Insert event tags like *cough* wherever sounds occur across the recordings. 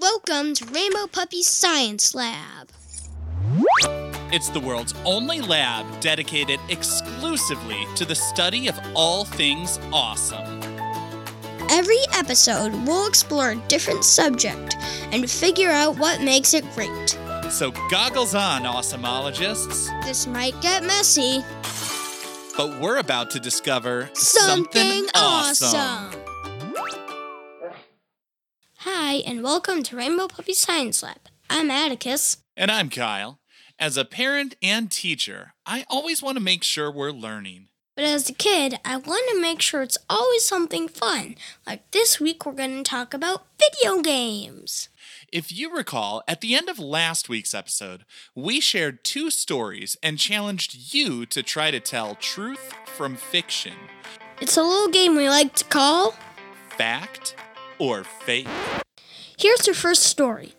Welcome to Rainbow Puppy Science Lab. It's the world's only lab dedicated exclusively to the study of all things awesome. Every episode, we'll explore a different subject and figure out what makes it great. So, goggles on, awesomeologists. This might get messy. But we're about to discover Something, awesome. Hi, and welcome to Rainbow Puppy Science Lab. I'm Atticus. And I'm Kyle. As a parent and teacher, I always want to make sure we're learning. But as a kid, I want to make sure it's always something fun. Like this week, we're going to talk about video games. If you recall, at the end of last week's episode, we shared two stories and challenged you to try to tell truth from fiction. It's a little game we like to call Fact or fake? Here's your first story.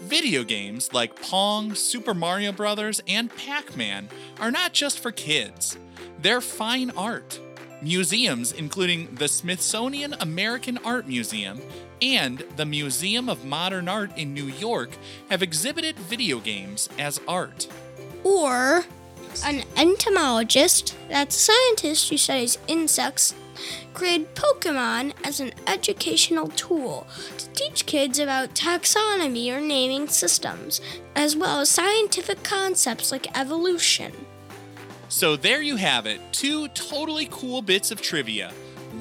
Video games like Pong, Super Mario Bros., and Pac Man are not just for kids, they're fine art. Museums, including the Smithsonian American Art Museum and the Museum of Modern Art in New York, have exhibited video games as art. Or an entomologist, that's a scientist who studies insects, created Pokemon as an educational tool to teach kids about taxonomy or naming systems, as well as scientific concepts like evolution. So there you have it two totally cool bits of trivia.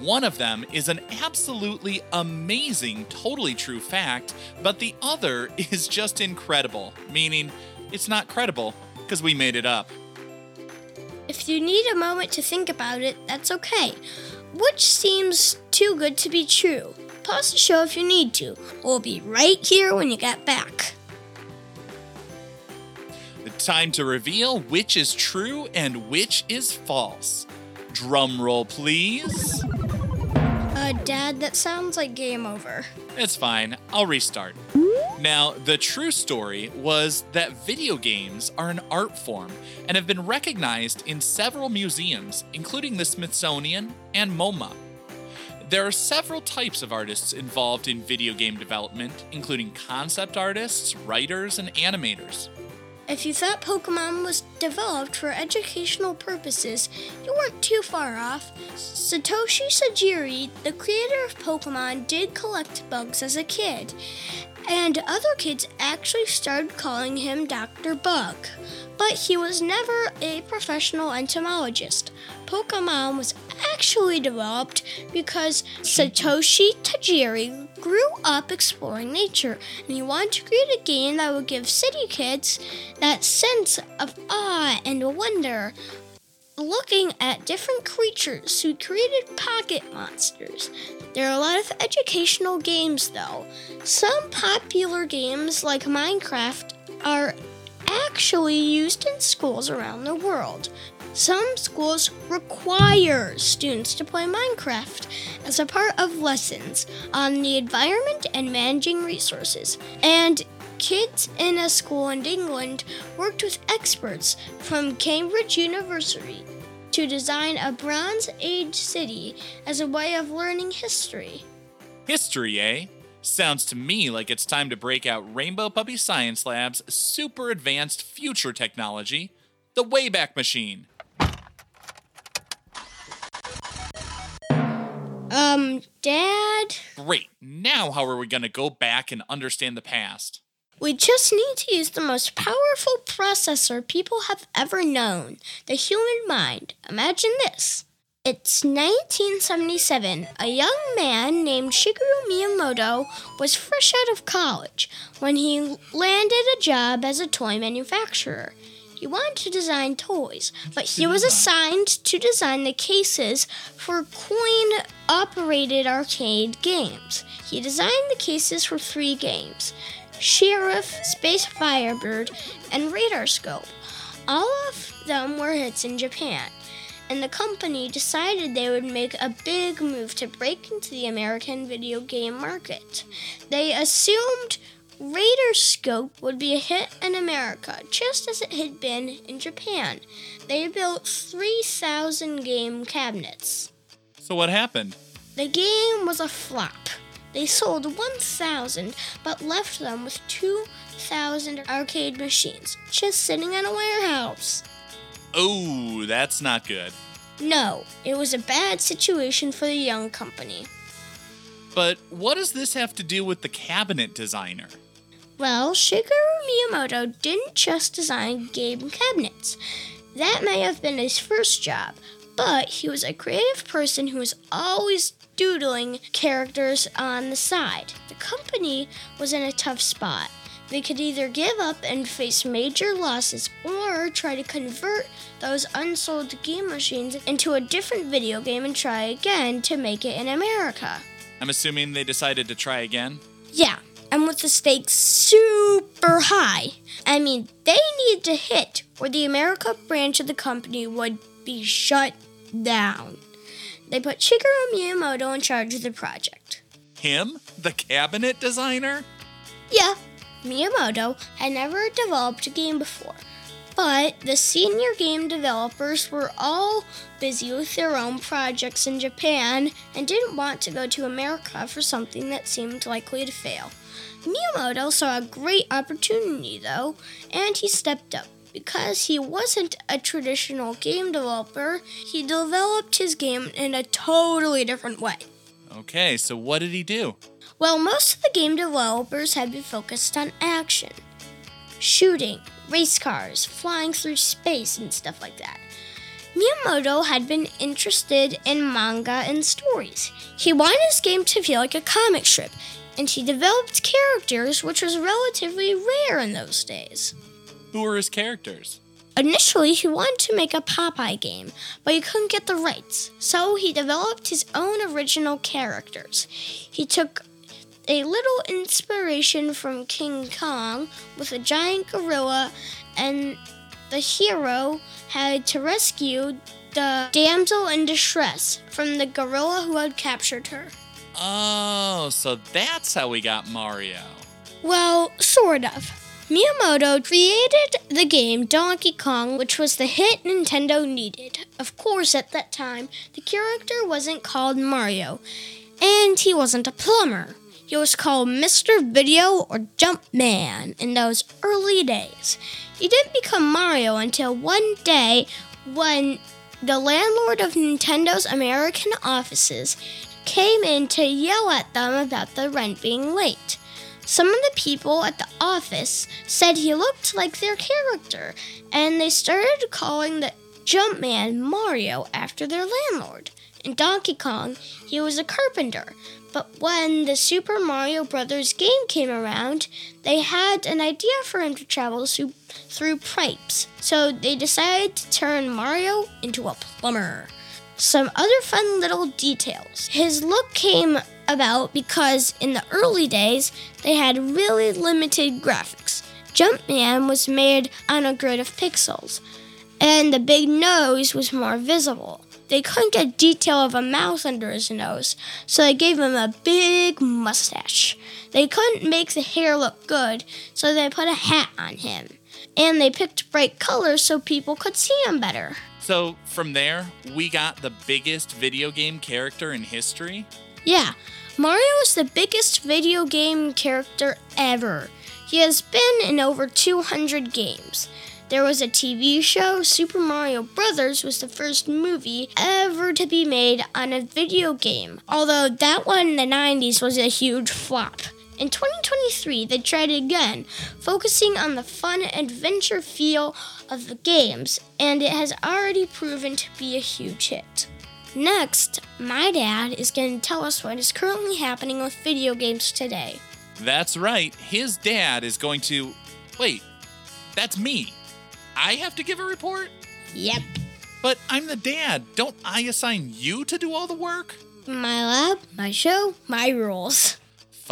One of them is an absolutely amazing, totally true fact, but the other *laughs* is just incredible, meaning it's not credible because we made it up. If you need a moment to think about it, that's okay. Which seems too good to be true? Pause the show if you need to. We'll be right here when you get back. Time to reveal which is true and which is false. Drum roll, please. Dad, that sounds like game over. It's fine, I'll restart. Now, the true story was that video games are an art form and have been recognized in several museums, including the Smithsonian and MoMA. There are several types of artists involved in video game development, including concept artists, writers, and animators. If you thought Pokemon was developed for educational purposes, you weren't too far off. Satoshi Tajiri, the creator of Pokemon, did collect bugs as a kid, and other kids actually started calling him Dr. Bug. But he was never a professional entomologist. Pokemon was actually developed because Satoshi Tajiri grew up exploring nature and he wanted to create a game that would give city kids that sense of awe and wonder looking at different creatures. He created pocket monsters. There are a lot of educational games though. Some popular games like Minecraft are actually used in schools around the world. Some schools require students to play Minecraft as a part of lessons on the environment and managing resources. And kids in a school in England worked with experts from Cambridge University to design a Bronze Age city as a way of learning history. History, eh? Sounds to me like it's time to break out Rainbow Puppy Science Lab's super advanced future technology, the Wayback Machine. Um, Dad? Great. Now, how are we going to go back and understand the past? We just need to use the most powerful processor people have ever known the human mind. Imagine this. It's 1977. A young man named Shigeru Miyamoto was fresh out of college when he landed a job as a toy manufacturer. He wanted to design toys, but he was assigned to design the cases for coin operated arcade games. He designed the cases for three games Sheriff, Space Firebird, and Radar Scope. All of them were hits in Japan, and the company decided they would make a big move to break into the American video game market. They assumed Radar Scope would be a hit in America, just as it had been in Japan. They built 3,000 game cabinets. So, what happened? The game was a flop. They sold 1,000, but left them with 2,000 arcade machines just sitting in a warehouse. Oh, that's not good. No, it was a bad situation for the young company. But what does this have to do with the cabinet designer? Well, Shigeru Miyamoto didn't just design game cabinets. That may have been his first job, but he was a creative person who was always doodling characters on the side. The company was in a tough spot. They could either give up and face major losses or try to convert those unsold game machines into a different video game and try again to make it in America. I'm assuming they decided to try again? Yeah, and with the stakes super high. I mean, they needed to hit or the America branch of the company would be shut down. They put Shigeru Miyamoto in charge of the project. Him? The cabinet designer? Yeah, Miyamoto had never developed a game before, but the senior game developers were all busy with their own projects in Japan and didn't want to go to America for something that seemed likely to fail. Miyamoto saw a great opportunity, though, and he stepped up. Because he wasn't a traditional game developer, he developed his game in a totally different way. Okay, so what did he do? Well, most of the game developers had been focused on action shooting, race cars, flying through space, and stuff like that. Miyamoto had been interested in manga and stories. He wanted his game to feel like a comic strip, and he developed characters, which was relatively rare in those days. Who were his characters? Initially, he wanted to make a Popeye game, but he couldn't get the rights, so he developed his own original characters. He took a little inspiration from King Kong with a giant gorilla, and the hero had to rescue the damsel in distress from the gorilla who had captured her. Oh, so that's how we got Mario. Well, sort of. Miyamoto created the game Donkey Kong, which was the hit Nintendo needed. Of course, at that time, the character wasn't called Mario, and he wasn't a plumber. He was called Mr. Video or Jumpman in those early days. He didn't become Mario until one day when the landlord of Nintendo's American offices came in to yell at them about the rent being late. Some of the people at the office said he looked like their character, and they started calling the Jumpman Mario after their landlord. In Donkey Kong, he was a carpenter, but when the Super Mario Brothers game came around, they had an idea for him to travel through pipes, so they decided to turn Mario into a plumber. Some other fun little details. His look came about because in the early days they had really limited graphics. Jumpman was made on a grid of pixels, and the big nose was more visible. They couldn't get detail of a mouth under his nose, so they gave him a big mustache. They couldn't make the hair look good, so they put a hat on him. And they picked bright colors so people could see him better. So, from there, we got the biggest video game character in history? Yeah, Mario is the biggest video game character ever. He has been in over 200 games. There was a TV show, Super Mario Brothers was the first movie ever to be made on a video game, although that one in the 90s was a huge flop. In 2023, they tried again, focusing on the fun adventure feel of the games, and it has already proven to be a huge hit. Next, my dad is going to tell us what is currently happening with video games today. That's right, his dad is going to. Wait, that's me. I have to give a report? Yep. But I'm the dad. Don't I assign you to do all the work? My lab, my show, my rules.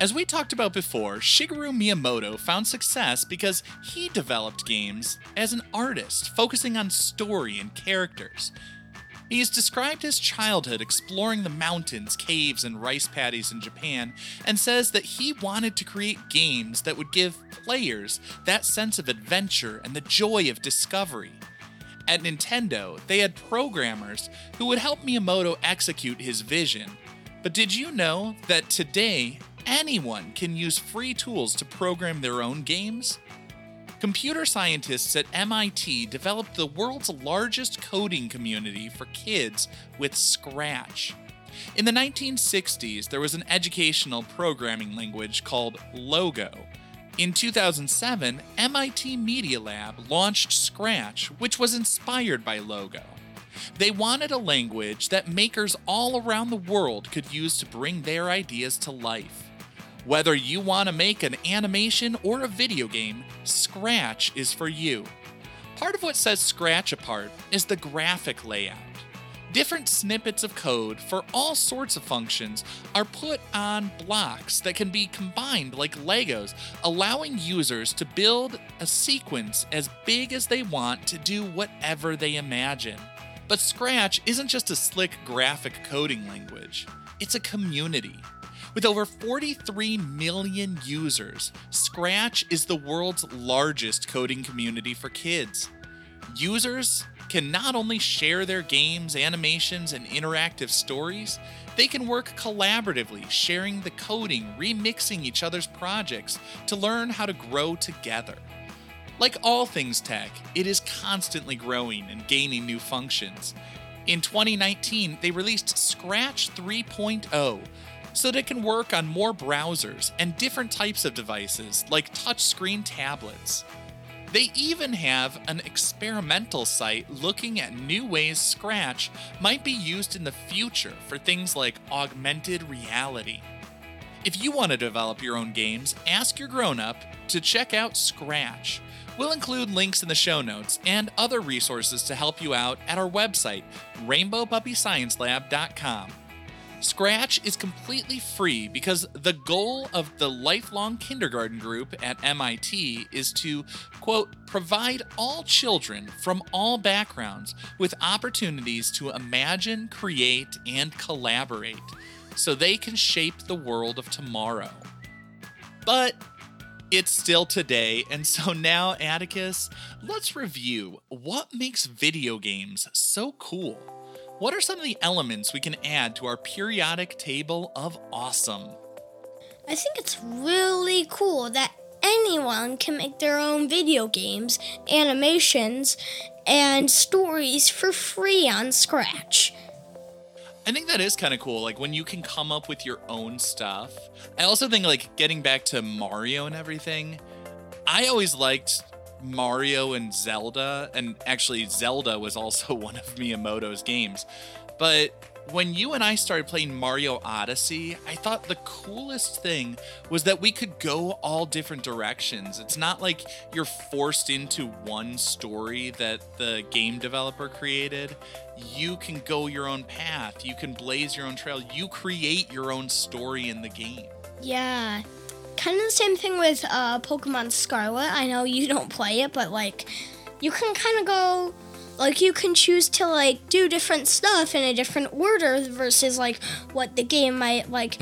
As we talked about before, Shigeru Miyamoto found success because he developed games as an artist, focusing on story and characters. He has described his childhood exploring the mountains, caves, and rice paddies in Japan, and says that he wanted to create games that would give players that sense of adventure and the joy of discovery. At Nintendo, they had programmers who would help Miyamoto execute his vision. But did you know that today anyone can use free tools to program their own games? Computer scientists at MIT developed the world's largest coding community for kids with Scratch. In the 1960s, there was an educational programming language called Logo. In 2007, MIT Media Lab launched Scratch, which was inspired by Logo. They wanted a language that makers all around the world could use to bring their ideas to life. Whether you want to make an animation or a video game, Scratch is for you. Part of what sets Scratch apart is the graphic layout. Different snippets of code for all sorts of functions are put on blocks that can be combined like Legos, allowing users to build a sequence as big as they want to do whatever they imagine. But Scratch isn't just a slick graphic coding language, it's a community. With over 43 million users, Scratch is the world's largest coding community for kids. Users can not only share their games, animations, and interactive stories, they can work collaboratively, sharing the coding, remixing each other's projects to learn how to grow together. Like all things tech, it is constantly growing and gaining new functions. In 2019, they released Scratch 3.0 so that it can work on more browsers and different types of devices like touchscreen tablets. They even have an experimental site looking at new ways Scratch might be used in the future for things like augmented reality. If you want to develop your own games, ask your grown up to check out Scratch. We'll include links in the show notes and other resources to help you out at our website, rainbowpuppysciencelab.com. Scratch is completely free because the goal of the lifelong kindergarten group at MIT is to, quote, provide all children from all backgrounds with opportunities to imagine, create, and collaborate so they can shape the world of tomorrow. But it's still today, and so now, Atticus, let's review what makes video games so cool. What are some of the elements we can add to our periodic table of awesome? I think it's really cool that anyone can make their own video games, animations, and stories for free on Scratch. I think that is kind of cool. Like when you can come up with your own stuff. I also think like getting back to Mario and everything. I always liked Mario and Zelda, and actually, Zelda was also *laughs* one of Miyamoto's games. But when you and I started playing Mario Odyssey, I thought the coolest thing was that we could go all different directions. It's not like you're forced into one story that the game developer created. You can go your own path, you can blaze your own trail, you create your own story in the game. Yeah, kind of the same thing with uh, Pokemon Scarlet. I know you *laughs* don't play it, but like you can kind of go like you can choose to like do different stuff in a different order versus like what the game might like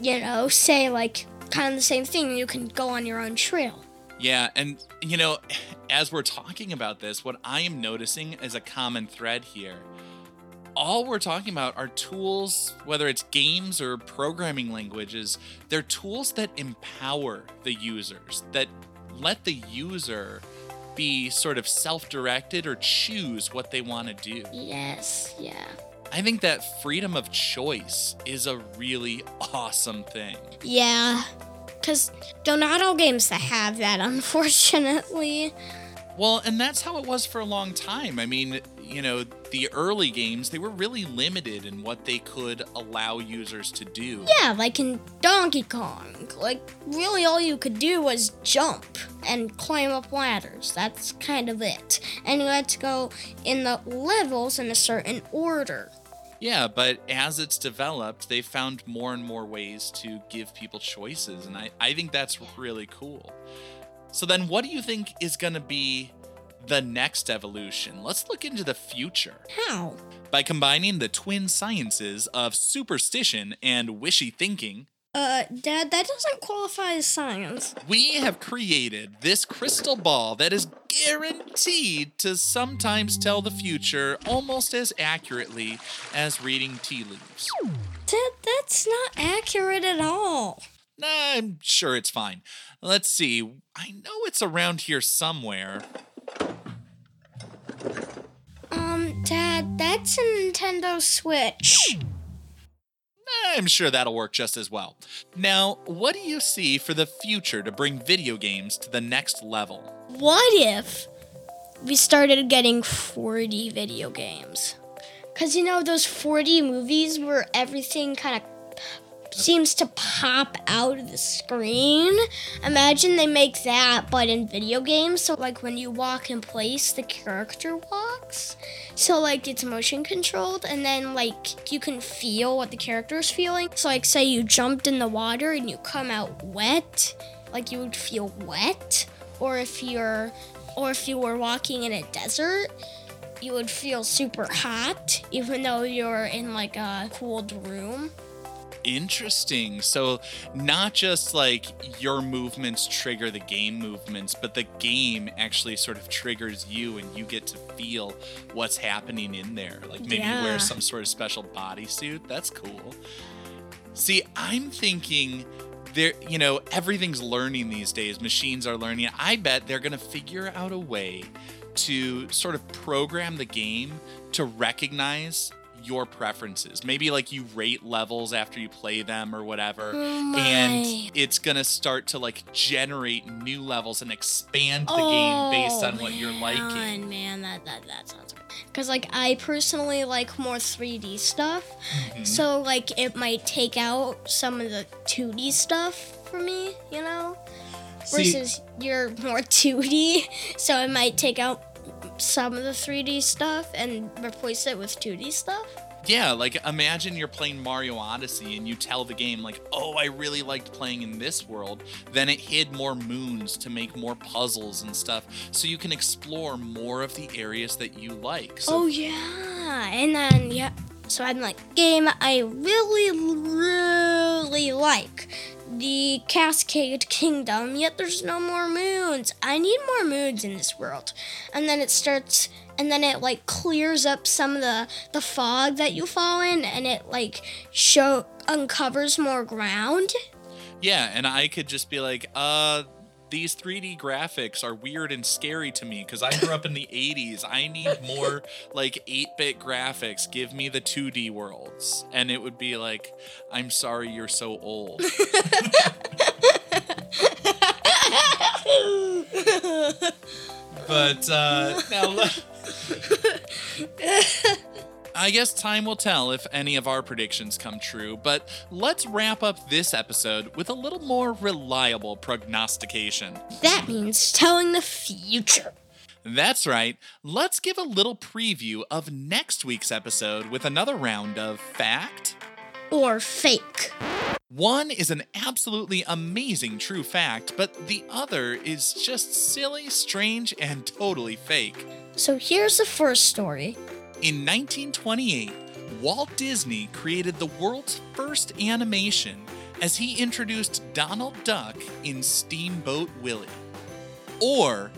you know say like kind of the same thing. You can go on your own trail. Yeah and you know *sighs* as we're talking about this what i am noticing is a common thread here all we're talking about are tools, whether it's games or programming languages, they're tools that empower the users, that let the user be sort of self directed or choose what they want to do. Yes, yeah. I think that freedom of choice is a really awesome thing. Yeah. because they're not all games that have that, *laughs* unfortunately. Well, and that's how it was for a long time. I mean, you know, the early games, they were really limited in what they could allow users to do. Yeah, like in Donkey Kong. Like, really, all you could do was jump and climb up ladders. That's kind of it. And you had to go in the levels in a certain order. Yeah, but as it's developed, they found more and more ways to give people choices. And I, I think that's really cool. So then what do you think is going to be the next evolution? Let's look into the future. How? By combining the twin sciences of superstition and wishy thinking, Uh, Dad, that doesn't qualify as science. we have created this crystal ball that is guaranteed to sometimes tell the future almost as accurately as reading tea leaves. Dad, that's not accurate at all. Nah, I'm sure it's fine. Let's see. I know it's around here somewhere. Um, Dad, that's a Nintendo Switch. I'm sure that'll work just as well. Now, what do you see for the future to bring video games to the next level? What if we started getting 4D video games? Because, you know, those 4D movies where everything kind of seems to pop out of the screen. Imagine they make that, but in video games. So, like, when you walk in place, the character walks. So, like, it's motion controlled, and then, like, you can feel what the character is feeling. So, like, say you jumped in the water and you come out wet, like, you would feel wet. Or if you're, or if you were walking in a desert, you would feel super hot, even though you're in, like, a cooled room. Interesting. So, not just like your movements trigger the game movements, but the game actually sort of triggers you and you get to feel what's happening in there. Like maybe Yeah. wear some sort of special bodysuit. That's cool. See, I'm thinking there, you know, everything's learning these days. Machines are learning. I bet they're going to figure out a way to sort of program the game to recognize your preferences. Maybe like you rate levels after you play them or whatever. Oh. And it's going to start to like generate new levels and expand the game based on what you're liking. Man, man, that that that sounds good. Because like I personally like more 3D stuff, Mhm. so like it might take out some of the 2D stuff for me, you know. See- Versus you're more 2D, so it might take out some of the 3D stuff and replace it with 2D stuff. Yeah, like imagine you're playing Mario Odyssey and you tell the game like, "Oh, I really liked playing in this world." Then it hid more moons to make more puzzles and stuff, so you can explore more of the areas that you like. So oh yeah, and then yeah. So I'm like game I really really like the Cascade Kingdom. Yet there's no more moons. I need more moons in this world. And then it starts, and then it like clears up some of the the fog that you fall in, and it like show uncovers more ground. yeah, and I could just be like, "Uh, these 3D graphics are weird and scary to me because I grew up in the 80s. I need more like 8-bit graphics. Give me the 2D worlds." And it would be like, "I'm sorry you're so old." *laughs* But uh, now, le- *laughs* I guess time will tell if any of our predictions come true. But let's wrap up this episode with a little more reliable prognostication. That means telling the future. That's right. Let's give a little preview of next week's episode with another round of fact. Or fake. One is an absolutely amazing true fact, but the other is just silly, strange, and totally fake. So here's the first story. In 1928, Walt Disney created the world's first animation as he introduced Donald Duck in Steamboat Willie. Or,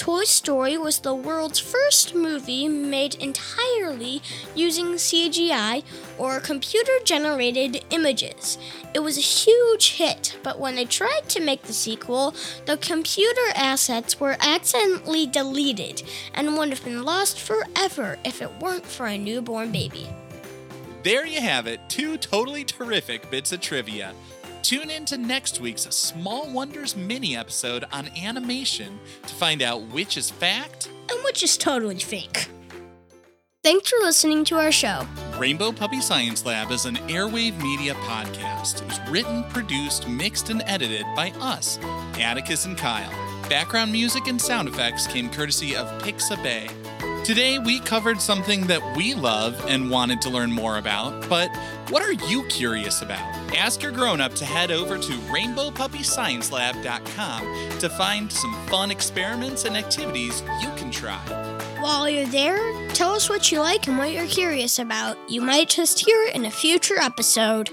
Toy Story was the world's first movie made entirely using CGI or computer generated images. It was a huge hit, but when they tried to make the sequel, the computer assets were accidentally deleted and would have been lost forever if it weren't for a newborn baby. there you have it two totally terrific bits of trivia. Tune in to next week's Small Wonders mini episode on animation to find out which is fact and which is totally fake. Thanks for listening to our show. Rainbow Puppy Science Lab is an airwave media podcast. It was written, produced, mixed, and edited by us, Atticus and Kyle. Background music and sound effects came courtesy of Pixabay. Today, we covered something that we love and wanted to learn more about, but what are you curious about? Ask your grown up to head over to rainbowpuppysciencelab.com to find some fun experiments and activities you can try. While you're there, tell us what you like and what you're curious about. You might just hear it in a future episode.